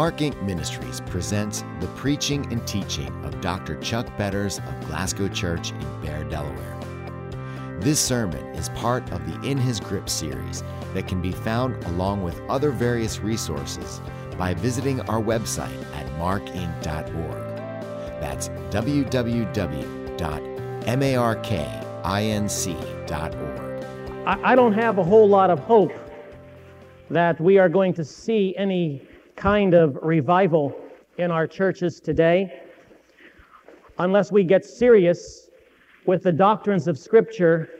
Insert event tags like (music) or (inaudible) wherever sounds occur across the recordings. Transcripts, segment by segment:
Mark Inc. Ministries presents the preaching and teaching of Dr. Chuck Betters of Glasgow Church in Bear, Delaware. This sermon is part of the In His Grip series that can be found along with other various resources by visiting our website at markinc.org. That's www.markinc.org. I don't have a whole lot of hope that we are going to see any kind of revival in our churches today unless we get serious with the doctrines of Scripture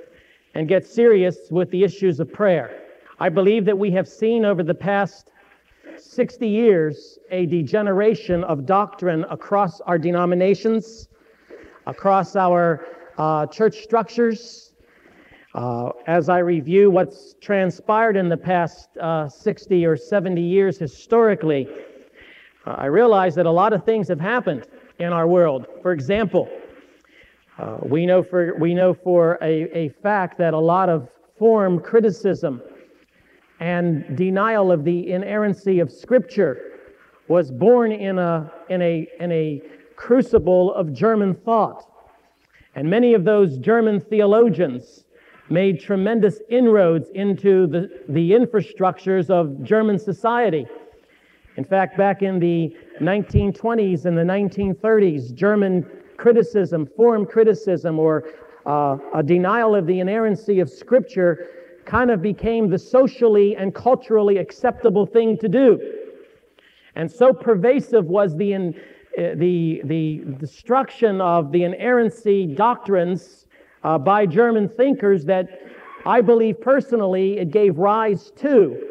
and get serious with the issues of prayer. I believe that we have seen over the past 60 years a degeneration of doctrine across our denominations, across our uh, church structures. Uh, as I review what's transpired in the past uh, 60 or 70 years historically, uh, I realize that a lot of things have happened in our world. For example, uh, we know for we know for a, a fact that a lot of form criticism and denial of the inerrancy of Scripture was born in a in a in a crucible of German thought, and many of those German theologians made tremendous inroads into the, the infrastructures of German society. In fact, back in the 1920s and the 1930s, German criticism, form criticism, or uh, a denial of the inerrancy of Scripture kind of became the socially and culturally acceptable thing to do. And so pervasive was the, in, uh, the, the destruction of the inerrancy doctrines uh, by German thinkers that I believe personally it gave rise to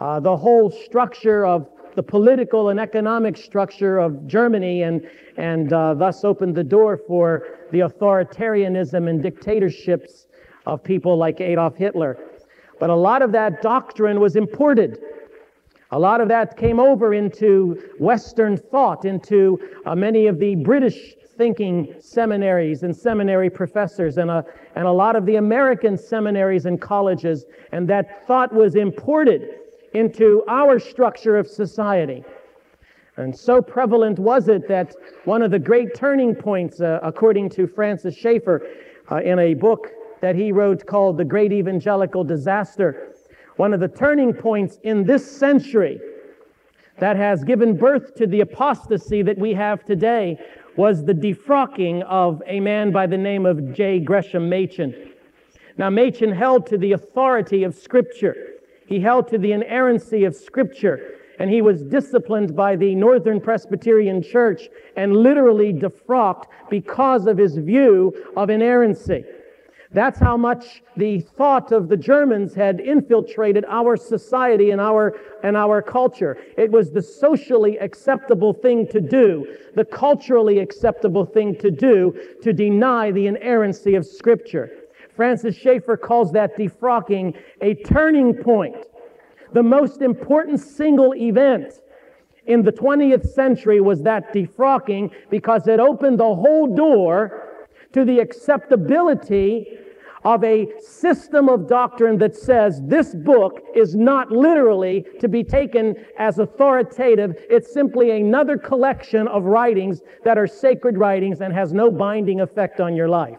uh, the whole structure of the political and economic structure of Germany and, and uh, thus opened the door for the authoritarianism and dictatorships of people like Adolf Hitler. But a lot of that doctrine was imported. A lot of that came over into Western thought, into uh, many of the British thinking seminaries and seminary professors, and a, and a lot of the American seminaries and colleges. And that thought was imported into our structure of society. And so prevalent was it that one of the great turning points, uh, according to Francis Schaeffer, uh, in a book that he wrote called The Great Evangelical Disaster, one of the turning points in this century that has given birth to the apostasy that we have today was the defrocking of a man by the name of J. Gresham Machen. Now, Machen held to the authority of Scripture. He held to the inerrancy of Scripture, and he was disciplined by the Northern Presbyterian Church and literally defrocked because of his view of inerrancy. That's how much the thought of the Germans had infiltrated our society and our, and our culture. It was the socially acceptable thing to do, the culturally acceptable thing to do to deny the inerrancy of Scripture. Francis Schaeffer calls that defrocking a turning point. The most important single event in the 20th century was that defrocking because it opened the whole door to the acceptability of a system of doctrine that says this book is not literally to be taken as authoritative. It's simply another collection of writings that are sacred writings and has no binding effect on your life.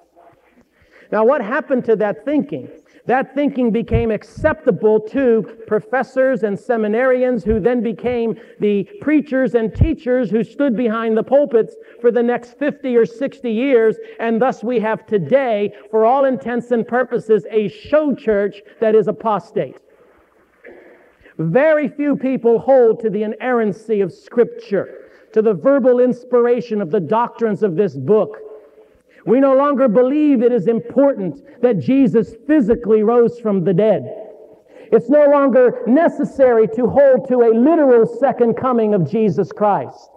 Now, what happened to that thinking? That thinking became acceptable to professors and seminarians who then became the preachers and teachers who stood behind the pulpits for the next 50 or 60 years. And thus we have today, for all intents and purposes, a show church that is apostate. Very few people hold to the inerrancy of Scripture, to the verbal inspiration of the doctrines of this book. We no longer believe it is important that Jesus physically rose from the dead. It's no longer necessary to hold to a literal second coming of Jesus Christ.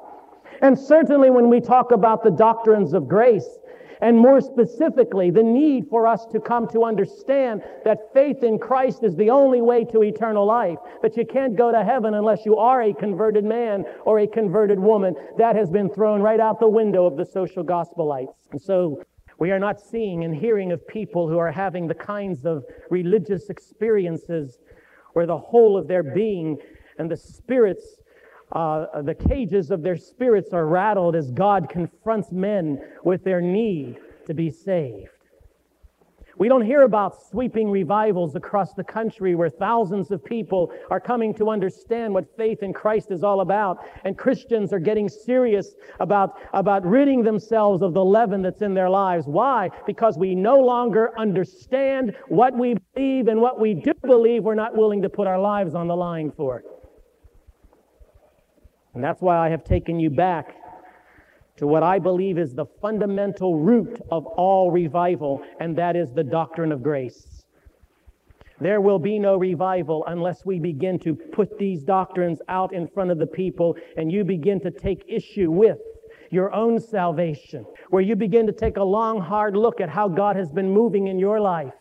And certainly when we talk about the doctrines of grace, and more specifically, the need for us to come to understand that faith in Christ is the only way to eternal life, that you can't go to heaven unless you are a converted man or a converted woman. That has been thrown right out the window of the social gospelites. And so we are not seeing and hearing of people who are having the kinds of religious experiences where the whole of their being and the spirits uh, the cages of their spirits are rattled as God confronts men with their need to be saved. We don't hear about sweeping revivals across the country where thousands of people are coming to understand what faith in Christ is all about. And Christians are getting serious about, about ridding themselves of the leaven that's in their lives. Why? Because we no longer understand what we believe, and what we do believe, we're not willing to put our lives on the line for it. And that's why I have taken you back to what I believe is the fundamental root of all revival, and that is the doctrine of grace. There will be no revival unless we begin to put these doctrines out in front of the people and you begin to take issue with your own salvation, where you begin to take a long, hard look at how God has been moving in your life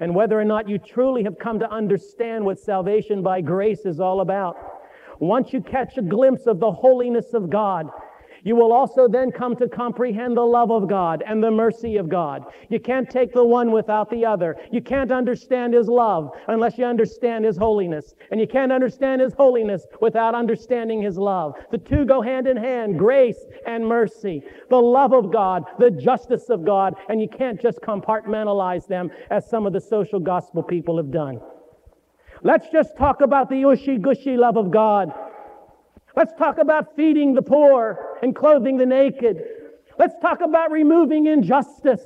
and whether or not you truly have come to understand what salvation by grace is all about. Once you catch a glimpse of the holiness of God, you will also then come to comprehend the love of God and the mercy of God. You can't take the one without the other. You can't understand His love unless you understand His holiness. And you can't understand His holiness without understanding His love. The two go hand in hand grace and mercy. The love of God, the justice of God. And you can't just compartmentalize them as some of the social gospel people have done. Let's just talk about the ushy gushy love of God. Let's talk about feeding the poor and clothing the naked. Let's talk about removing injustice.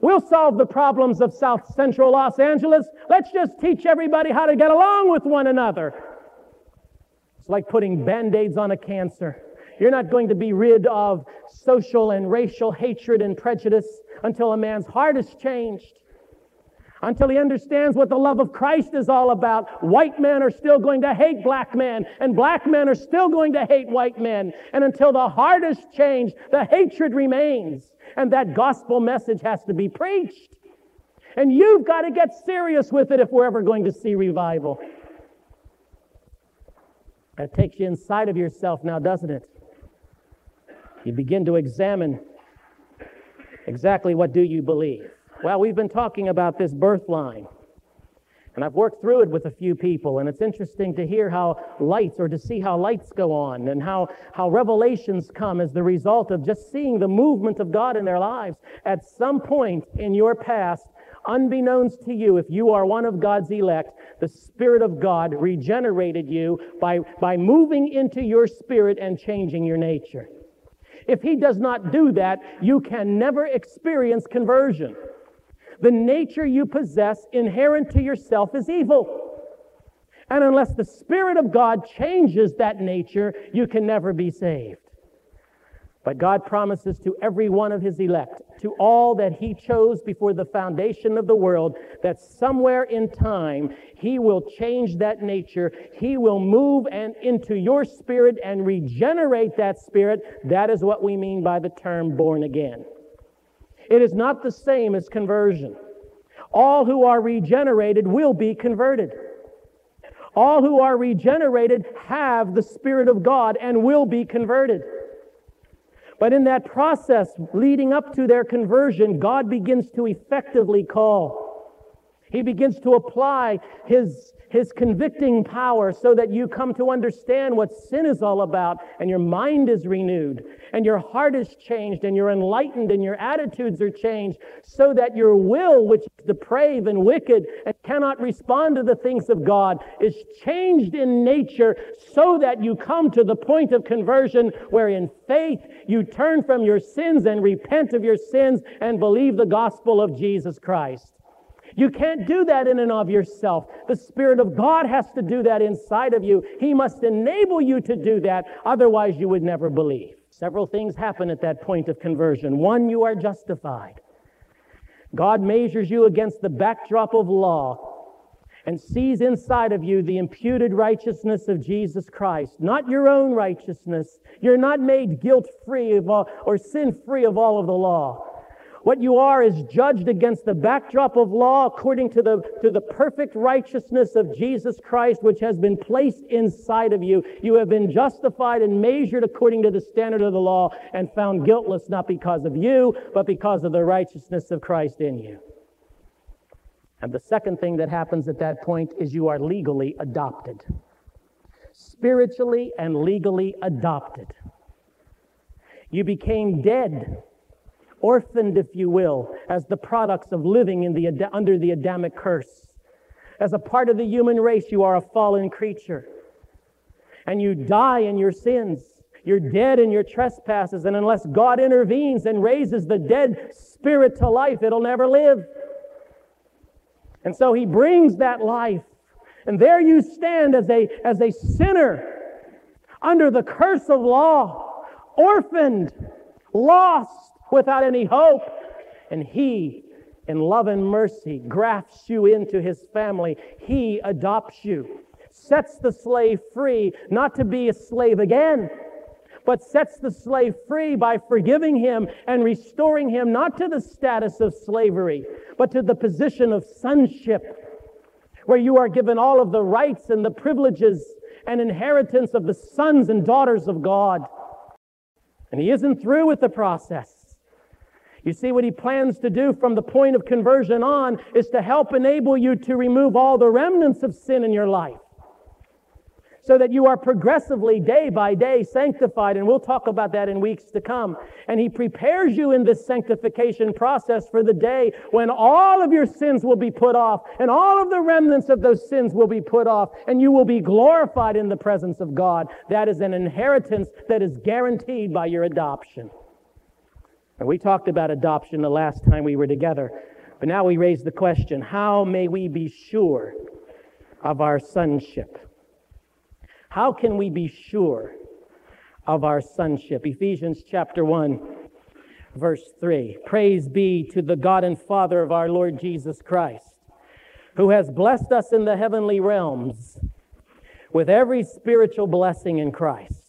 We'll solve the problems of South Central Los Angeles. Let's just teach everybody how to get along with one another. It's like putting band aids on a cancer. You're not going to be rid of social and racial hatred and prejudice until a man's heart is changed until he understands what the love of Christ is all about. White men are still going to hate black men, and black men are still going to hate white men. And until the heart is changed, the hatred remains. And that gospel message has to be preached. And you've got to get serious with it if we're ever going to see revival. That takes you inside of yourself now, doesn't it? You begin to examine exactly what do you believe. Well, we've been talking about this birth line. And I've worked through it with a few people, and it's interesting to hear how lights or to see how lights go on and how, how revelations come as the result of just seeing the movement of God in their lives. At some point in your past, unbeknownst to you, if you are one of God's elect, the Spirit of God regenerated you by, by moving into your spirit and changing your nature. If He does not do that, you can never experience conversion. The nature you possess inherent to yourself is evil. And unless the Spirit of God changes that nature, you can never be saved. But God promises to every one of his elect, to all that he chose before the foundation of the world, that somewhere in time he will change that nature. He will move and into your spirit and regenerate that spirit. That is what we mean by the term born again. It is not the same as conversion. All who are regenerated will be converted. All who are regenerated have the Spirit of God and will be converted. But in that process leading up to their conversion, God begins to effectively call. He begins to apply His his convicting power so that you come to understand what sin is all about and your mind is renewed and your heart is changed and you're enlightened and your attitudes are changed so that your will, which is depraved and wicked and cannot respond to the things of God, is changed in nature so that you come to the point of conversion where in faith you turn from your sins and repent of your sins and believe the gospel of Jesus Christ. You can't do that in and of yourself. The Spirit of God has to do that inside of you. He must enable you to do that. Otherwise, you would never believe. Several things happen at that point of conversion. One, you are justified. God measures you against the backdrop of law and sees inside of you the imputed righteousness of Jesus Christ, not your own righteousness. You're not made guilt free or sin free of all of the law. What you are is judged against the backdrop of law according to the, to the perfect righteousness of Jesus Christ, which has been placed inside of you. You have been justified and measured according to the standard of the law and found guiltless not because of you, but because of the righteousness of Christ in you. And the second thing that happens at that point is you are legally adopted. spiritually and legally adopted. You became dead, orphaned, if you will, as the products of living in the, under the Adamic curse. As a part of the human race, you are a fallen creature. And you die in your sins. You're dead in your trespasses. And unless God intervenes and raises the dead spirit to life, it'll never live. And so he brings that life. And there you stand as a, as a sinner under the curse of law, orphaned, lost, without any hope. And he, in love and mercy, grafts you into his family. He adopts you, sets the slave free, not to be a slave again but sets the slave free by forgiving him and restoring him not to the status of slavery, but to the position of sonship, where you are given all of the rights and the privileges and inheritance of the sons and daughters of God. And he isn't through with the process. You see, what he plans to do from the point of conversion on is to help enable you to remove all the remnants of sin in your life so that you are progressively, day by day, sanctified. And we'll talk about that in weeks to come. And He prepares you in this sanctification process for the day when all of your sins will be put off and all of the remnants of those sins will be put off and you will be glorified in the presence of God. That is an inheritance that is guaranteed by your adoption. And we talked about adoption the last time we were together. But now we raise the question how may we be sure of our sonship? How can we be sure of our sonship? Ephesians chapter 1, verse 3. Praise be to the God and Father of our Lord Jesus Christ, who has blessed us in the heavenly realms with every spiritual blessing in Christ.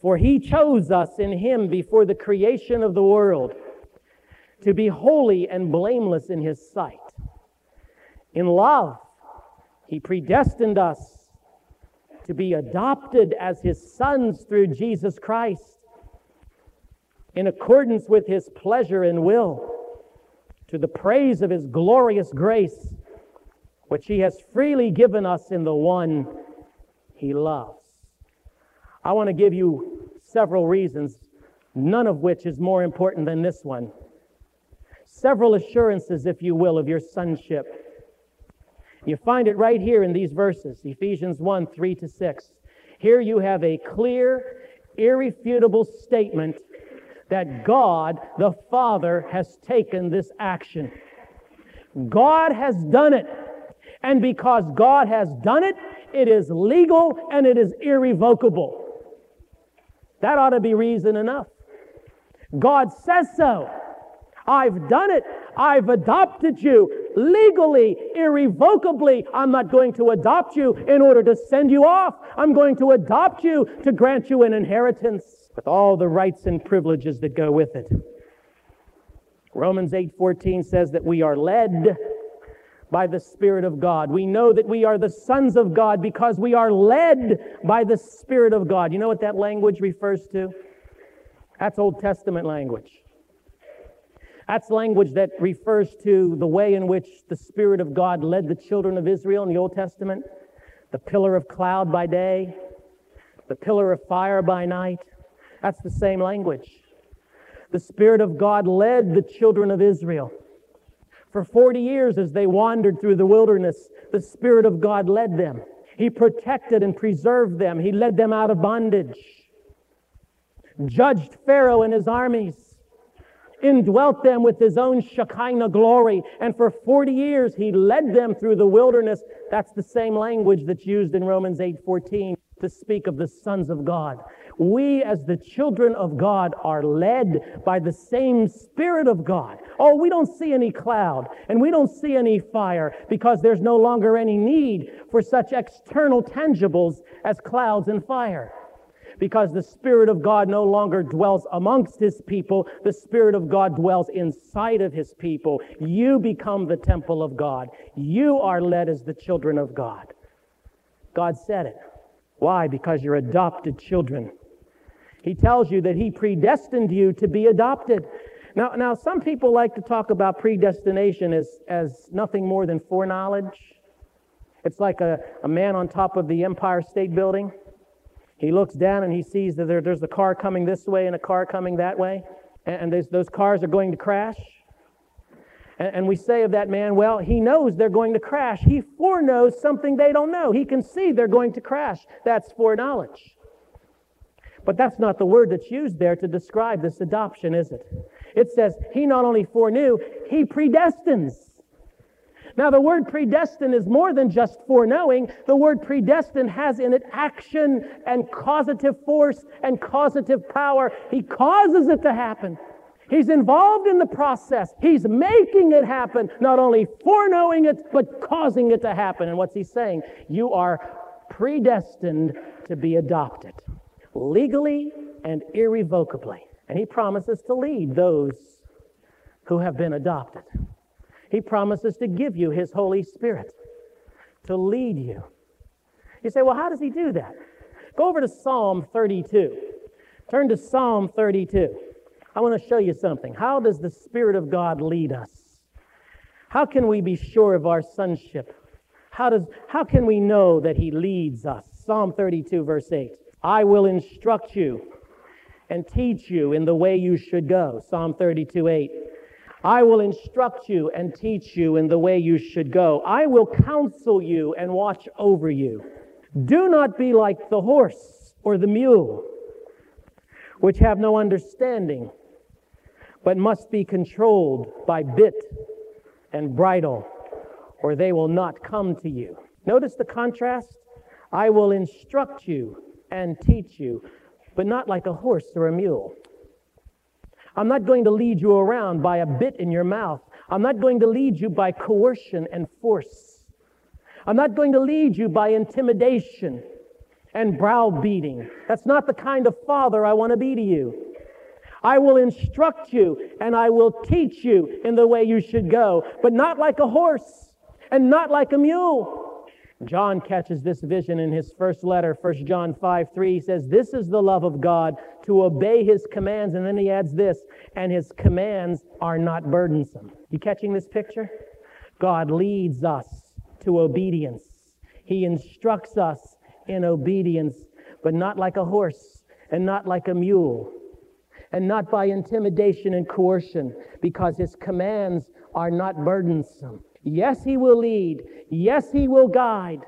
For he chose us in him before the creation of the world to be holy and blameless in his sight. In love, he predestined us to be adopted as his sons through Jesus Christ in accordance with his pleasure and will to the praise of his glorious grace, which he has freely given us in the one he loves. I want to give you several reasons, none of which is more important than this one. Several assurances, if you will, of your sonship you find it right here in these verses, Ephesians 1 3 to 6. Here you have a clear, irrefutable statement that God the Father has taken this action. God has done it. And because God has done it, it is legal and it is irrevocable. That ought to be reason enough. God says so. I've done it. I've adopted you legally, irrevocably. I'm not going to adopt you in order to send you off. I'm going to adopt you to grant you an inheritance with all the rights and privileges that go with it. Romans 8:14 says that we are led by the Spirit of God. We know that we are the sons of God because we are led by the Spirit of God. You know what that language refers to? That's Old Testament language. That's language that refers to the way in which the Spirit of God led the children of Israel in the Old Testament the pillar of cloud by day, the pillar of fire by night. That's the same language. The Spirit of God led the children of Israel. For 40 years, as they wandered through the wilderness, the Spirit of God led them. He protected and preserved them. He led them out of bondage, judged Pharaoh and his armies, indwelt them with his own Shekinah glory. And for 40 years, he led them through the wilderness. That's the same language that's used in Romans 8 14 to speak of the sons of God. We, as the children of God, are led by the same Spirit of God. Oh, we don't see any cloud and we don't see any fire because there's no longer any need for such external tangibles as clouds and fire because the Spirit of God no longer dwells amongst His people. The Spirit of God dwells inside of His people. You become the temple of God. You are led as the children of God. God said it. Why? Because you're adopted children. He tells you that He predestined you to be adopted. Now, now some people like to talk about predestination as, as nothing more than foreknowledge. It's like a, a man on top of the Empire State Building. He looks down and he sees that there, there's a car coming this way and a car coming that way, and, and those cars are going to crash. And, and we say of that man, well, he knows they're going to crash. He foreknows something they don't know. He can see they're going to crash. That's foreknowledge. But that's not the word that's used there to describe this adoption, is it? It says he not only foreknew, he predestines. Now, the word predestined is more than just foreknowing. The word predestined has in it action and causative force and causative power. He causes it to happen. He's involved in the process. He's making it happen, not only foreknowing it, but causing it to happen. And what's he saying? You are predestined to be adopted, legally and irrevocably. And he promises to lead those who have been adopted. He promises to give you his Holy Spirit to lead you. You say, well, how does he do that? Go over to Psalm 32. Turn to Psalm 32. I want to show you something. How does the Spirit of God lead us? How can we be sure of our sonship? How, does, how can we know that He leads us? Psalm 32, verse 8. I will instruct you and teach you in the way you should go. Psalm 32, 8. I will instruct you and teach you in the way you should go. I will counsel you and watch over you. Do not be like the horse or the mule, which have no understanding but must be controlled by bit and bridle, or they will not come to you. Notice the contrast? I will instruct you and teach you, but not like a horse or a mule. I'm not going to lead you around by a bit in your mouth. I'm not going to lead you by coercion and force. I'm not going to lead you by intimidation and browbeating. That's not the kind of father I want to be to you. I will instruct you and I will teach you in the way you should go, but not like a horse and not like a mule. John catches this vision in his first letter, 1 John 5 3. He says, This is the love of God, to obey his commands. And then he adds this, and his commands are not burdensome. You catching this picture? God leads us to obedience. He instructs us in obedience, but not like a horse and not like a mule and not by intimidation and coercion, because his commands are not burdensome. Yes, he will lead. Yes, he will guide.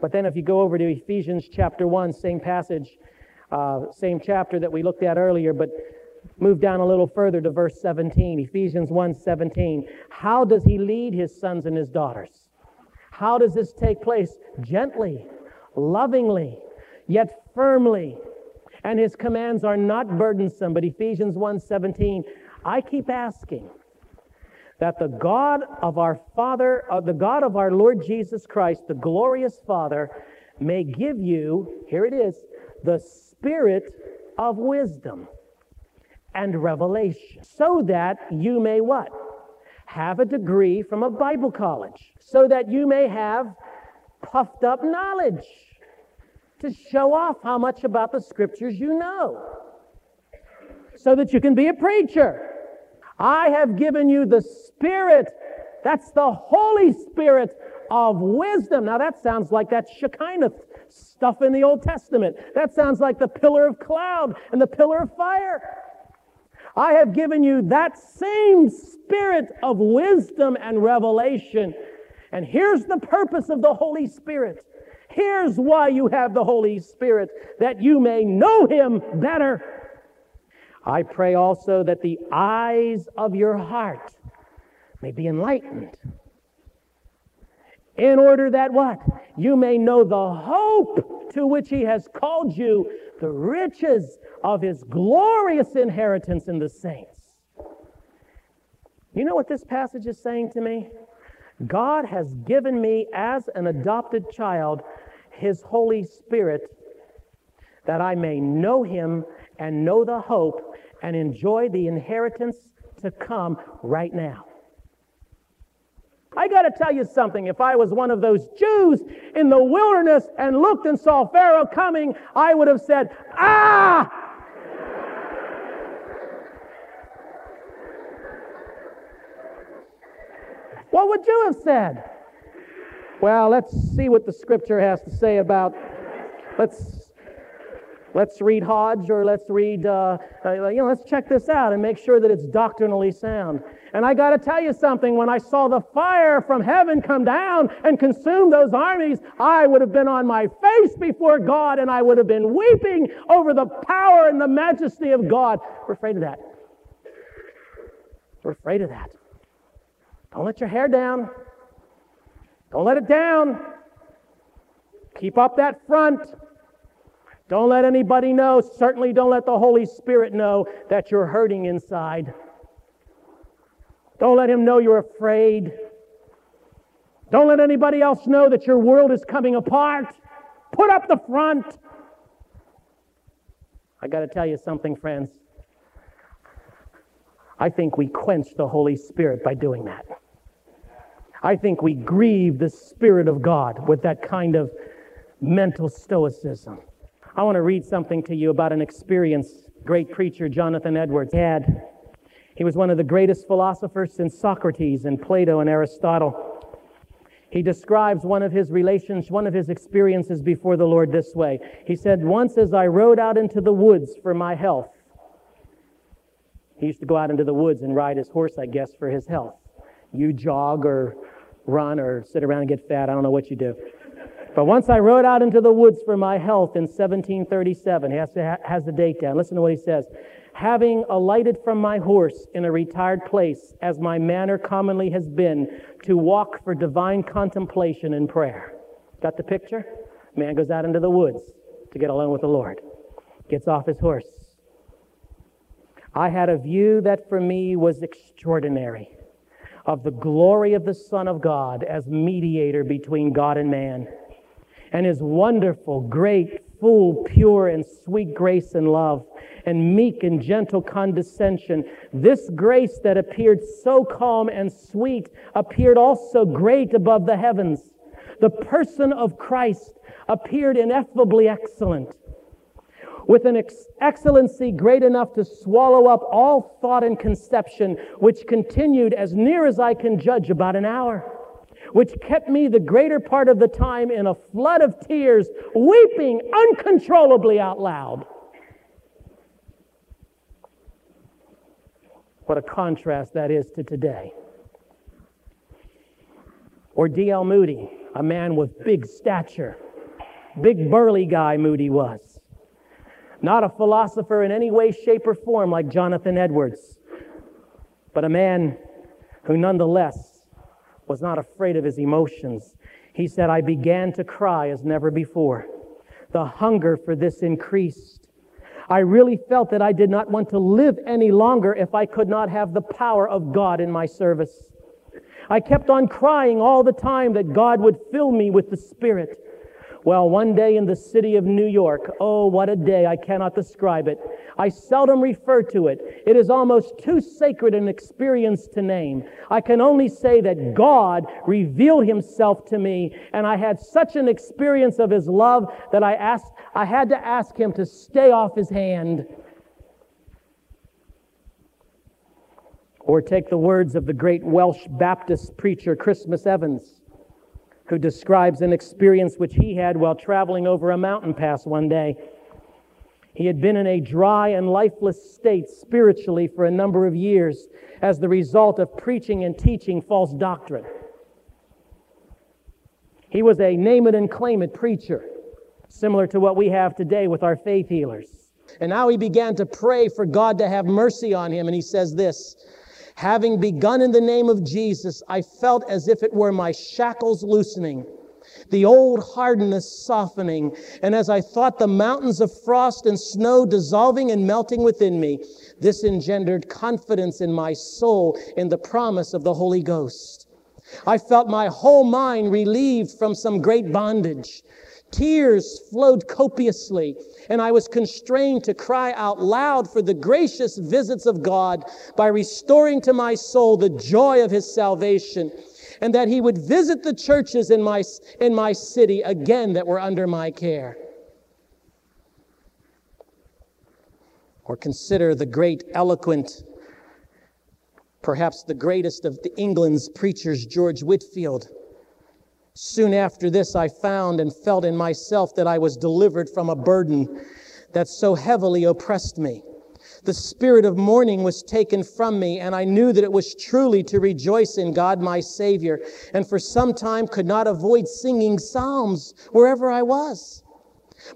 But then, if you go over to Ephesians chapter 1, same passage, uh, same chapter that we looked at earlier, but move down a little further to verse 17, Ephesians 1 17. How does he lead his sons and his daughters? How does this take place? Gently, lovingly, yet firmly and his commands are not burdensome. But Ephesians 1:17, I keep asking that the God of our Father, uh, the God of our Lord Jesus Christ, the glorious Father, may give you, here it is, the spirit of wisdom and revelation, so that you may what? Have a degree from a Bible college, so that you may have puffed up knowledge to show off how much about the scriptures you know so that you can be a preacher. I have given you the Spirit. That's the Holy Spirit of wisdom. Now, that sounds like that Shekinah stuff in the Old Testament. That sounds like the pillar of cloud and the pillar of fire. I have given you that same spirit of wisdom and revelation. And here's the purpose of the Holy Spirit Here's why you have the Holy Spirit, that you may know Him better. I pray also that the eyes of your heart may be enlightened. In order that what? You may know the hope to which He has called you, the riches of His glorious inheritance in the saints. You know what this passage is saying to me? God has given me as an adopted child his Holy Spirit that I may know him and know the hope and enjoy the inheritance to come right now. I got to tell you something. If I was one of those Jews in the wilderness and looked and saw Pharaoh coming, I would have said, Ah! what would you have said? Well, let's see what the scripture has to say about. Let's let's read Hodge or let's read. Uh, uh, you know, let's check this out and make sure that it's doctrinally sound. And I got to tell you something. When I saw the fire from heaven come down and consume those armies, I would have been on my face before God, and I would have been weeping over the power and the majesty of God. We're afraid of that. We're afraid of that. Don't let your hair down. Don't let it down. Keep up that front. Don't let anybody know. Certainly don't let the Holy Spirit know that you're hurting inside. Don't let him know you're afraid. Don't let anybody else know that your world is coming apart. Put up the front. I got to tell you something, friends. I think we quench the Holy Spirit by doing that. I think we grieve the Spirit of God with that kind of mental stoicism. I want to read something to you about an experienced great preacher Jonathan Edwards had. He was one of the greatest philosophers since Socrates and Plato and Aristotle. He describes one of his relations, one of his experiences before the Lord this way. He said, Once as I rode out into the woods for my health, he used to go out into the woods and ride his horse, I guess, for his health. You jog or run or sit around and get fat. I don't know what you do. But once I rode out into the woods for my health in 1737, he has, to, has the date down. Listen to what he says. Having alighted from my horse in a retired place, as my manner commonly has been, to walk for divine contemplation and prayer. Got the picture? Man goes out into the woods to get alone with the Lord, gets off his horse. I had a view that for me was extraordinary of the glory of the Son of God as mediator between God and man, and his wonderful, great, full, pure, and sweet grace and love, and meek and gentle condescension. This grace that appeared so calm and sweet appeared also great above the heavens. The person of Christ appeared ineffably excellent with an ex- excellency great enough to swallow up all thought and conception, which continued as near as I can judge about an hour, which kept me the greater part of the time in a flood of tears, weeping uncontrollably out loud. What a contrast that is to today. Or D.L. Moody, a man with big stature, big burly guy Moody was not a philosopher in any way, shape, or form like Jonathan Edwards, but a man who nonetheless was not afraid of his emotions. He said, I began to cry as never before. The hunger for this increased. I really felt that I did not want to live any longer if I could not have the power of God in my service. I kept on crying all the time that God would fill me with the Spirit. Well, one day in the city of New York, oh, what a day, I cannot describe it. I seldom refer to it. It is almost too sacred an experience to name. I can only say that God revealed himself to me, and I had such an experience of his love that I asked, I had to ask him to stay off his hand. Or take the words of the great Welsh Baptist preacher Christmas Evans who describes an experience which he had while traveling over a mountain pass one day. He had been in a dry and lifeless state spiritually for a number of years as the result of preaching and teaching false doctrine. He was a name it and claim it preacher, similar to what we have today with our faith healers. And now he began to pray for God to have mercy on him. And he says this Having begun in the name of Jesus, I felt as if it were my shackles loosening, the old hardness softening, and as I thought the mountains of frost and snow dissolving and melting within me, this engendered confidence in my soul in the promise of the Holy Ghost. I felt my whole mind relieved from some great bondage. Tears flowed copiously, and I was constrained to cry out loud for the gracious visits of God by restoring to my soul the joy of his salvation, and that he would visit the churches in my, in my city again that were under my care. Or consider the great, eloquent, perhaps the greatest of the England's preachers, George Whitefield Soon after this, I found and felt in myself that I was delivered from a burden that so heavily oppressed me. The spirit of mourning was taken from me, and I knew that it was truly to rejoice in God my Savior, and for some time could not avoid singing psalms wherever I was.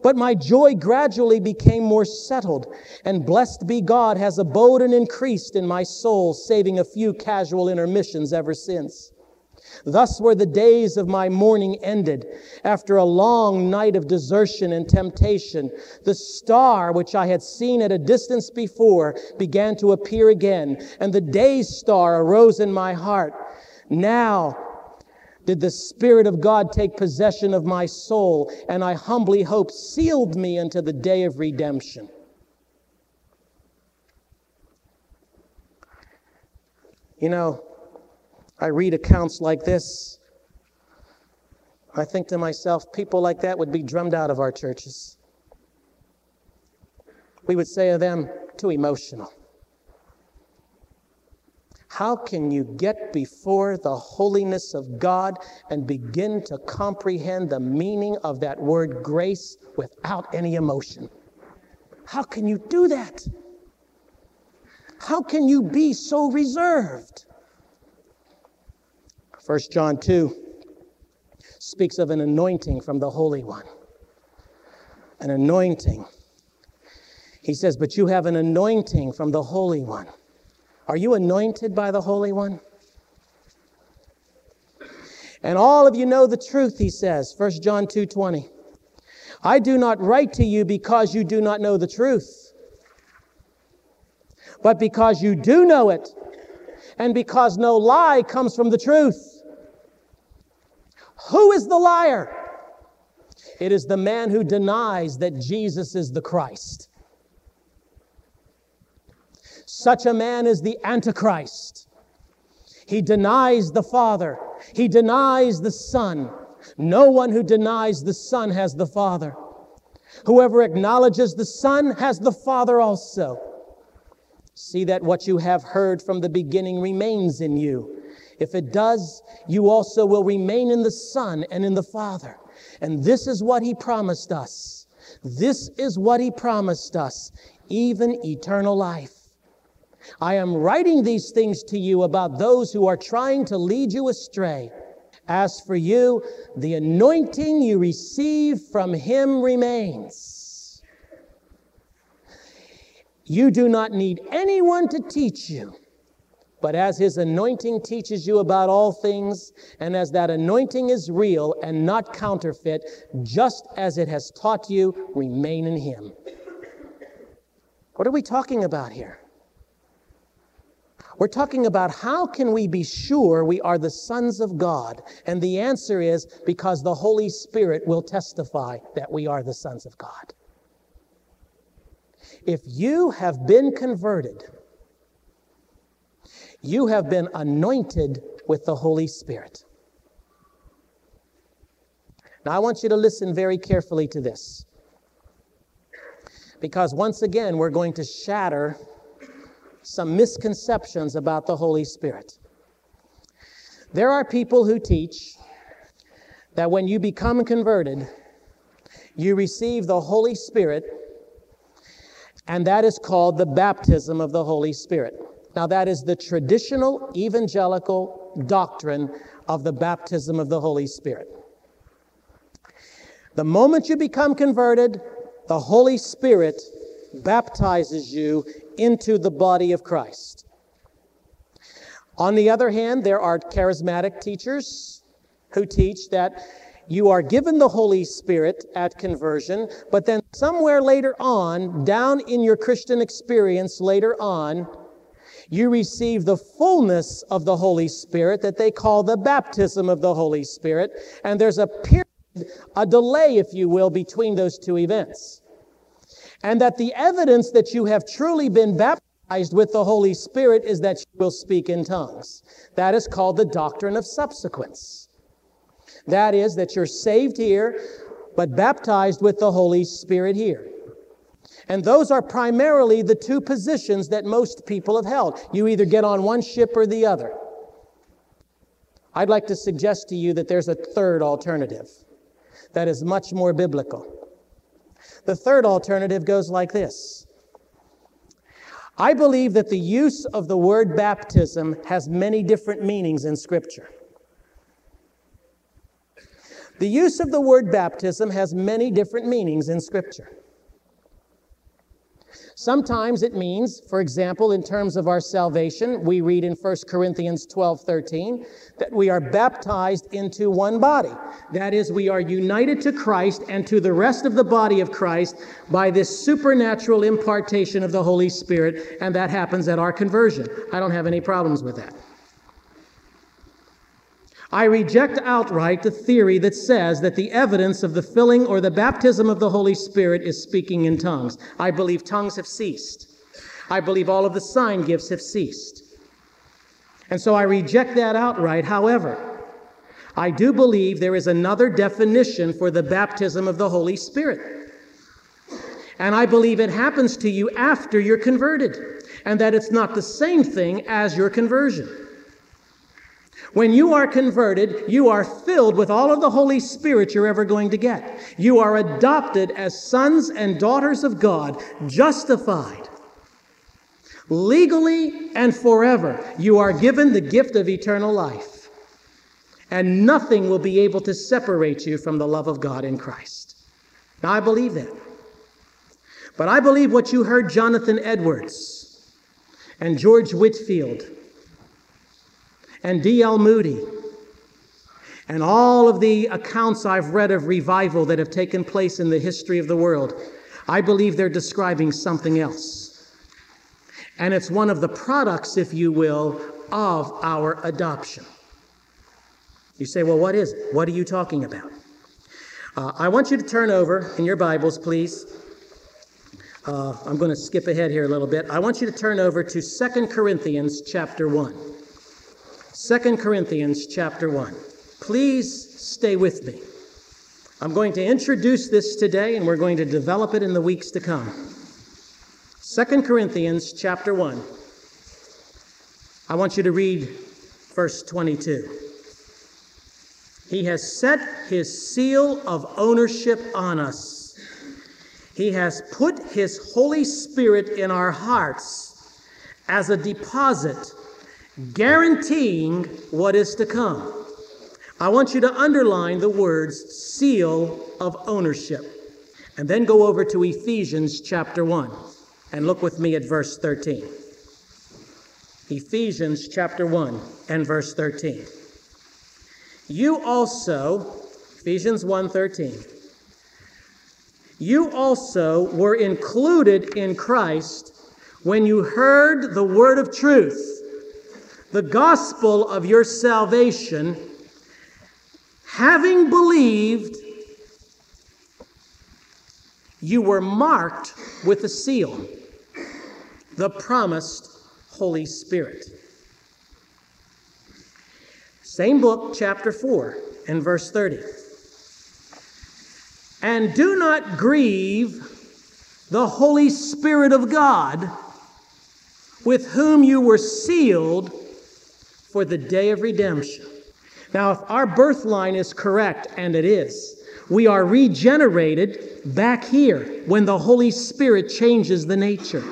But my joy gradually became more settled, and blessed be God has abode and increased in my soul, saving a few casual intermissions ever since. Thus were the days of my mourning ended. After a long night of desertion and temptation, the star which I had seen at a distance before began to appear again, and the day's star arose in my heart. Now did the Spirit of God take possession of my soul, and I humbly hope sealed me unto the day of redemption. You know, I read accounts like this. I think to myself, people like that would be drummed out of our churches. We would say of them, too emotional. How can you get before the holiness of God and begin to comprehend the meaning of that word grace without any emotion? How can you do that? How can you be so reserved? 1 John 2 speaks of an anointing from the Holy One. An anointing. He says, But you have an anointing from the Holy One. Are you anointed by the Holy One? And all of you know the truth, he says, 1 John 2 20. I do not write to you because you do not know the truth, but because you do know it, and because no lie comes from the truth. Who is the liar? It is the man who denies that Jesus is the Christ. Such a man is the Antichrist. He denies the Father, he denies the Son. No one who denies the Son has the Father. Whoever acknowledges the Son has the Father also. See that what you have heard from the beginning remains in you. If it does, you also will remain in the Son and in the Father. And this is what He promised us. This is what He promised us, even eternal life. I am writing these things to you about those who are trying to lead you astray. As for you, the anointing you receive from Him remains. You do not need anyone to teach you. But as his anointing teaches you about all things, and as that anointing is real and not counterfeit, just as it has taught you, remain in him. What are we talking about here? We're talking about how can we be sure we are the sons of God? And the answer is because the Holy Spirit will testify that we are the sons of God. If you have been converted, you have been anointed with the Holy Spirit. Now, I want you to listen very carefully to this. Because once again, we're going to shatter some misconceptions about the Holy Spirit. There are people who teach that when you become converted, you receive the Holy Spirit, and that is called the baptism of the Holy Spirit. Now, that is the traditional evangelical doctrine of the baptism of the Holy Spirit. The moment you become converted, the Holy Spirit baptizes you into the body of Christ. On the other hand, there are charismatic teachers who teach that you are given the Holy Spirit at conversion, but then somewhere later on, down in your Christian experience later on, you receive the fullness of the Holy Spirit that they call the baptism of the Holy Spirit. And there's a period, a delay, if you will, between those two events. And that the evidence that you have truly been baptized with the Holy Spirit is that you will speak in tongues. That is called the doctrine of subsequence. That is, that you're saved here, but baptized with the Holy Spirit here. And those are primarily the two positions that most people have held. You either get on one ship or the other. I'd like to suggest to you that there's a third alternative that is much more biblical. The third alternative goes like this I believe that the use of the word baptism has many different meanings in Scripture. The use of the word baptism has many different meanings in Scripture. Sometimes it means, for example, in terms of our salvation, we read in 1 Corinthians 12 13 that we are baptized into one body. That is, we are united to Christ and to the rest of the body of Christ by this supernatural impartation of the Holy Spirit, and that happens at our conversion. I don't have any problems with that. I reject outright the theory that says that the evidence of the filling or the baptism of the Holy Spirit is speaking in tongues. I believe tongues have ceased. I believe all of the sign gifts have ceased. And so I reject that outright. However, I do believe there is another definition for the baptism of the Holy Spirit. And I believe it happens to you after you're converted, and that it's not the same thing as your conversion. When you are converted, you are filled with all of the Holy Spirit you're ever going to get. You are adopted as sons and daughters of God, justified. Legally and forever, you are given the gift of eternal life. And nothing will be able to separate you from the love of God in Christ. Now, I believe that. But I believe what you heard Jonathan Edwards and George Whitefield and D.L. Moody, and all of the accounts I've read of revival that have taken place in the history of the world, I believe they're describing something else. And it's one of the products, if you will, of our adoption. You say, well, what is it? What are you talking about? Uh, I want you to turn over in your Bibles, please. Uh, I'm going to skip ahead here a little bit. I want you to turn over to Second Corinthians chapter 1. Second Corinthians chapter 1. Please stay with me. I'm going to introduce this today and we're going to develop it in the weeks to come. Second Corinthians chapter 1. I want you to read verse 22. He has set his seal of ownership on us. He has put his Holy Spirit in our hearts as a deposit guaranteeing what is to come. I want you to underline the words seal of ownership. And then go over to Ephesians chapter 1 and look with me at verse 13. Ephesians chapter 1 and verse 13. You also, Ephesians 1:13. You also were included in Christ when you heard the word of truth the gospel of your salvation, having believed, you were marked with a seal, the promised Holy Spirit. Same book, chapter 4, and verse 30. And do not grieve the Holy Spirit of God, with whom you were sealed for the day of redemption. Now, if our birth line is correct, and it is, we are regenerated back here when the Holy Spirit changes the nature.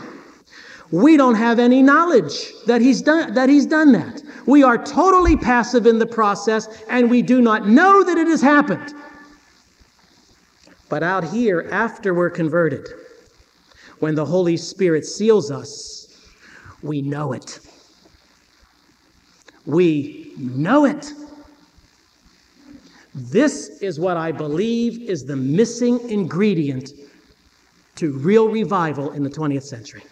We don't have any knowledge that he's done that he's done that. We are totally passive in the process and we do not know that it has happened. But out here after we're converted, when the Holy Spirit seals us, we know it. We know it. This is what I believe is the missing ingredient to real revival in the 20th century.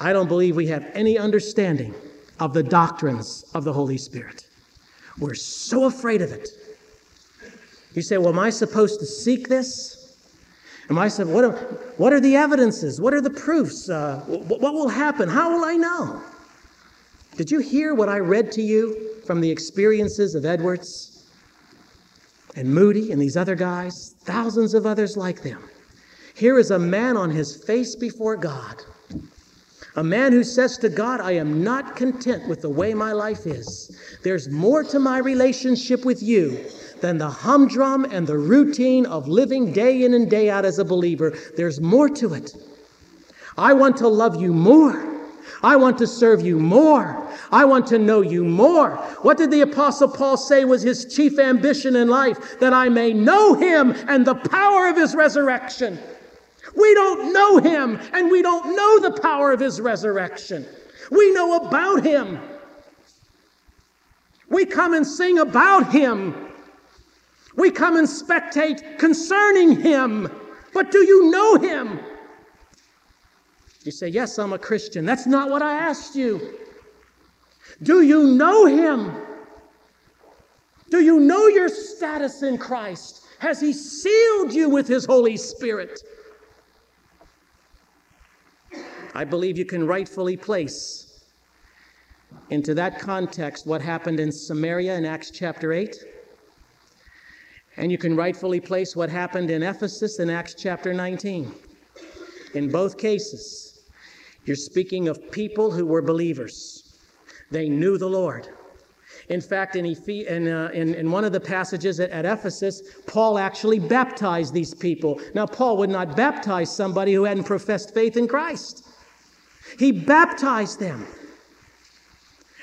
I don't believe we have any understanding of the doctrines of the Holy Spirit. We're so afraid of it. You say, Well, am I supposed to seek this? Am I supposed, what are, what are the evidences? What are the proofs? Uh, what will happen? How will I know? Did you hear what I read to you from the experiences of Edwards and Moody and these other guys? Thousands of others like them. Here is a man on his face before God A man who says to God, I am not content with the way my life is. There's more to my relationship with you than the humdrum and the routine of living day in and day out as a believer. There's more to it. I want to love you more. I want to serve you more. I want to know you more. What did the Apostle Paul say was his chief ambition in life? That I may know him and the power of his resurrection. We don't know him and we don't know the power of his resurrection. We know about him. We come and sing about him. We come and spectate concerning him. But do you know him? You say, Yes, I'm a Christian. That's not what I asked you. Do you know him? Do you know your status in Christ? Has he sealed you with his Holy Spirit? I believe you can rightfully place into that context what happened in Samaria in Acts chapter 8. And you can rightfully place what happened in Ephesus in Acts chapter 19. In both cases, you're speaking of people who were believers. They knew the Lord. In fact, in, in, uh, in, in, one of the passages at, at Ephesus, Paul actually baptized these people. Now, Paul would not baptize somebody who hadn't professed faith in Christ. He baptized them.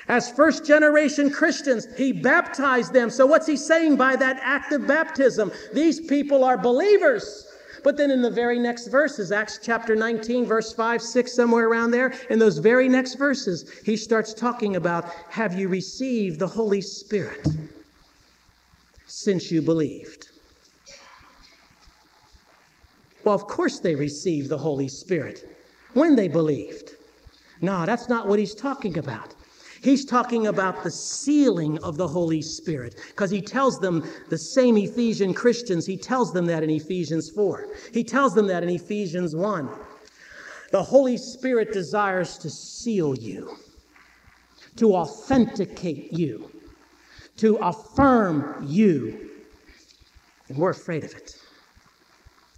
As first generation Christians, he baptized them. So, what's he saying by that act of baptism? These people are believers. But then in the very next verses, Acts chapter 19, verse 5, 6, somewhere around there, in those very next verses, he starts talking about have you received the Holy Spirit since you believed? Well, of course they received the Holy Spirit when they believed. No, that's not what he's talking about. He's talking about the sealing of the Holy Spirit because he tells them, the same Ephesian Christians, he tells them that in Ephesians 4. He tells them that in Ephesians 1. The Holy Spirit desires to seal you, to authenticate you, to affirm you. And we're afraid of it.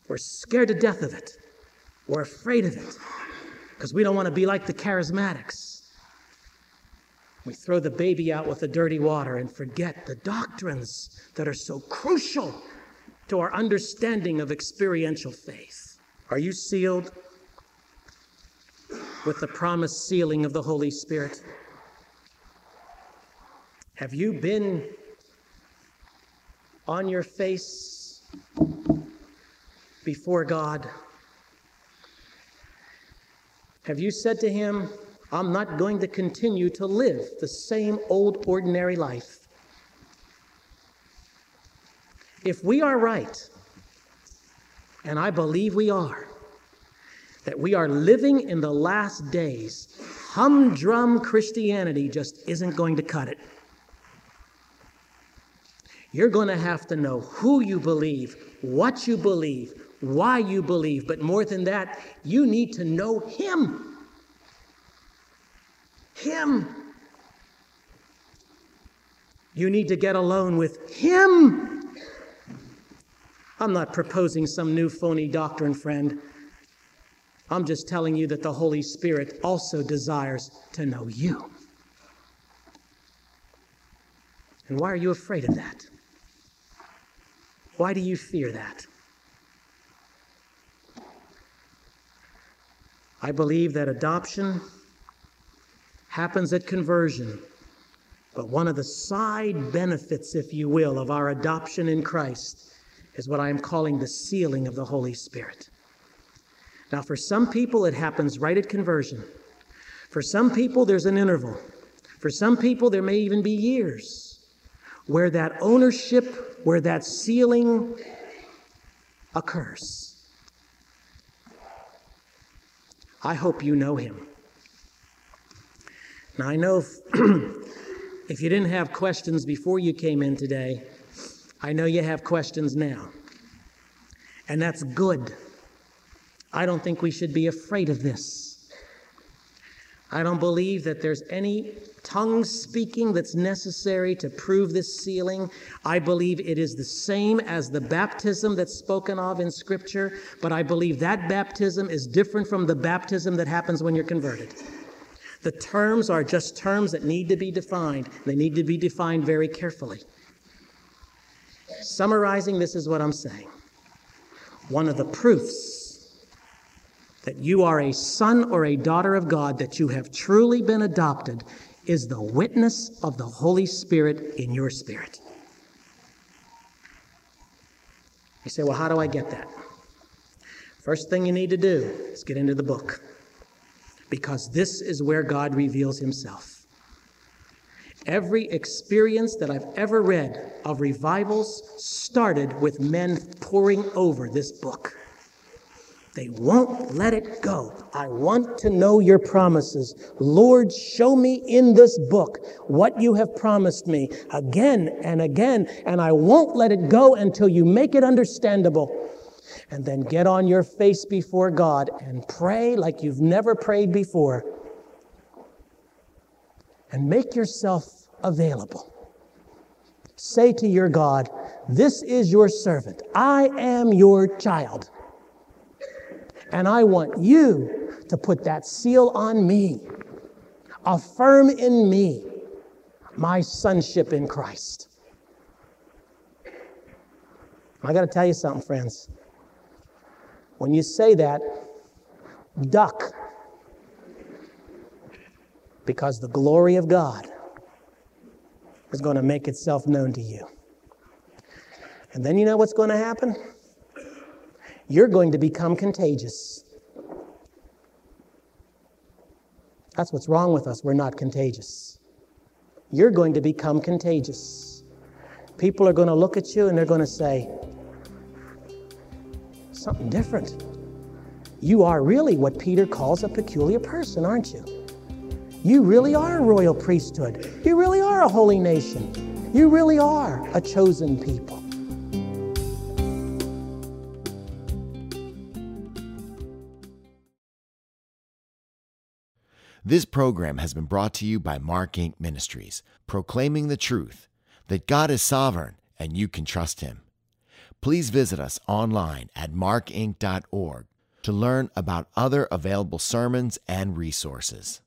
We're scared to death of it. We're afraid of it because we don't want to be like the charismatics. We throw the baby out with the dirty water and forget the doctrines that are so crucial to our understanding of experiential faith. Are you sealed with the promised sealing of the Holy Spirit? Have you been on your face before God? Have you said to him, I'm not going to continue to live the same old ordinary life? If we are right, and I believe we are, that we are living in the last days, humdrum Christianity just isn't going to cut it. You're going to have to know who you believe, what you believe, why you believe, but more than that, you need to know Him. Him. You need to get alone with Him. I'm not proposing some new phony doctrine, friend. I'm just telling you that the Holy Spirit also desires to know you. And why are you afraid of that? Why do you fear that? I believe that adoption happens at conversion. But one of the side benefits, if you will, of our adoption in Christ is what I am calling the sealing of the Holy Spirit. Now, for some people, it happens right at conversion. For some people, there's an interval. For some people, there may even be years where that ownership, where that sealing occurs. I hope you know him. Now, I know if, (clears throat) if you didn't have questions before you came in today, I know you have questions now. And that's good. I don't think we should be afraid of this. I don't believe that there's any tongue speaking that's necessary to prove this sealing. I believe it is the same as the baptism that's spoken of in Scripture, but I believe that baptism is different from the baptism that happens when you're converted. The terms are just terms that need to be defined. They need to be defined very carefully. Summarizing, this is what I'm saying. One of the proofs that you are a son or a daughter of God, that you have truly been adopted, is the witness of the Holy Spirit in your spirit. You say, well, how do I get that? First thing you need to do is get into the book, because this is where God reveals himself. Every experience that I've ever read of revivals started with men poring over this book. They won't let it go. I want to know your promises. Lord, show me in this book what you have promised me again and again, and I won't let it go until you make it understandable. And then get on your face before God and pray like you've never prayed before. And make yourself available. Say to your God, This is your servant. I am your child. And I want you to put that seal on me, affirm in me my sonship in Christ. I got to tell you something, friends. When you say that, duck. Because the glory of God is going to make itself known to you. And then you know what's going to happen? you're going to become contagious. That's what's wrong with us. We're not contagious. You're going to become contagious. People are going to look at you and they're going to say, something different. You are really what Peter calls a peculiar person, aren't you? You really are a royal priesthood. You really are a holy nation. You really are a chosen people. This program has been brought to you by Mark Inc. Ministries, proclaiming the truth that God is sovereign and you can trust Him. Please visit us online at markinc.org to learn about other available sermons and resources.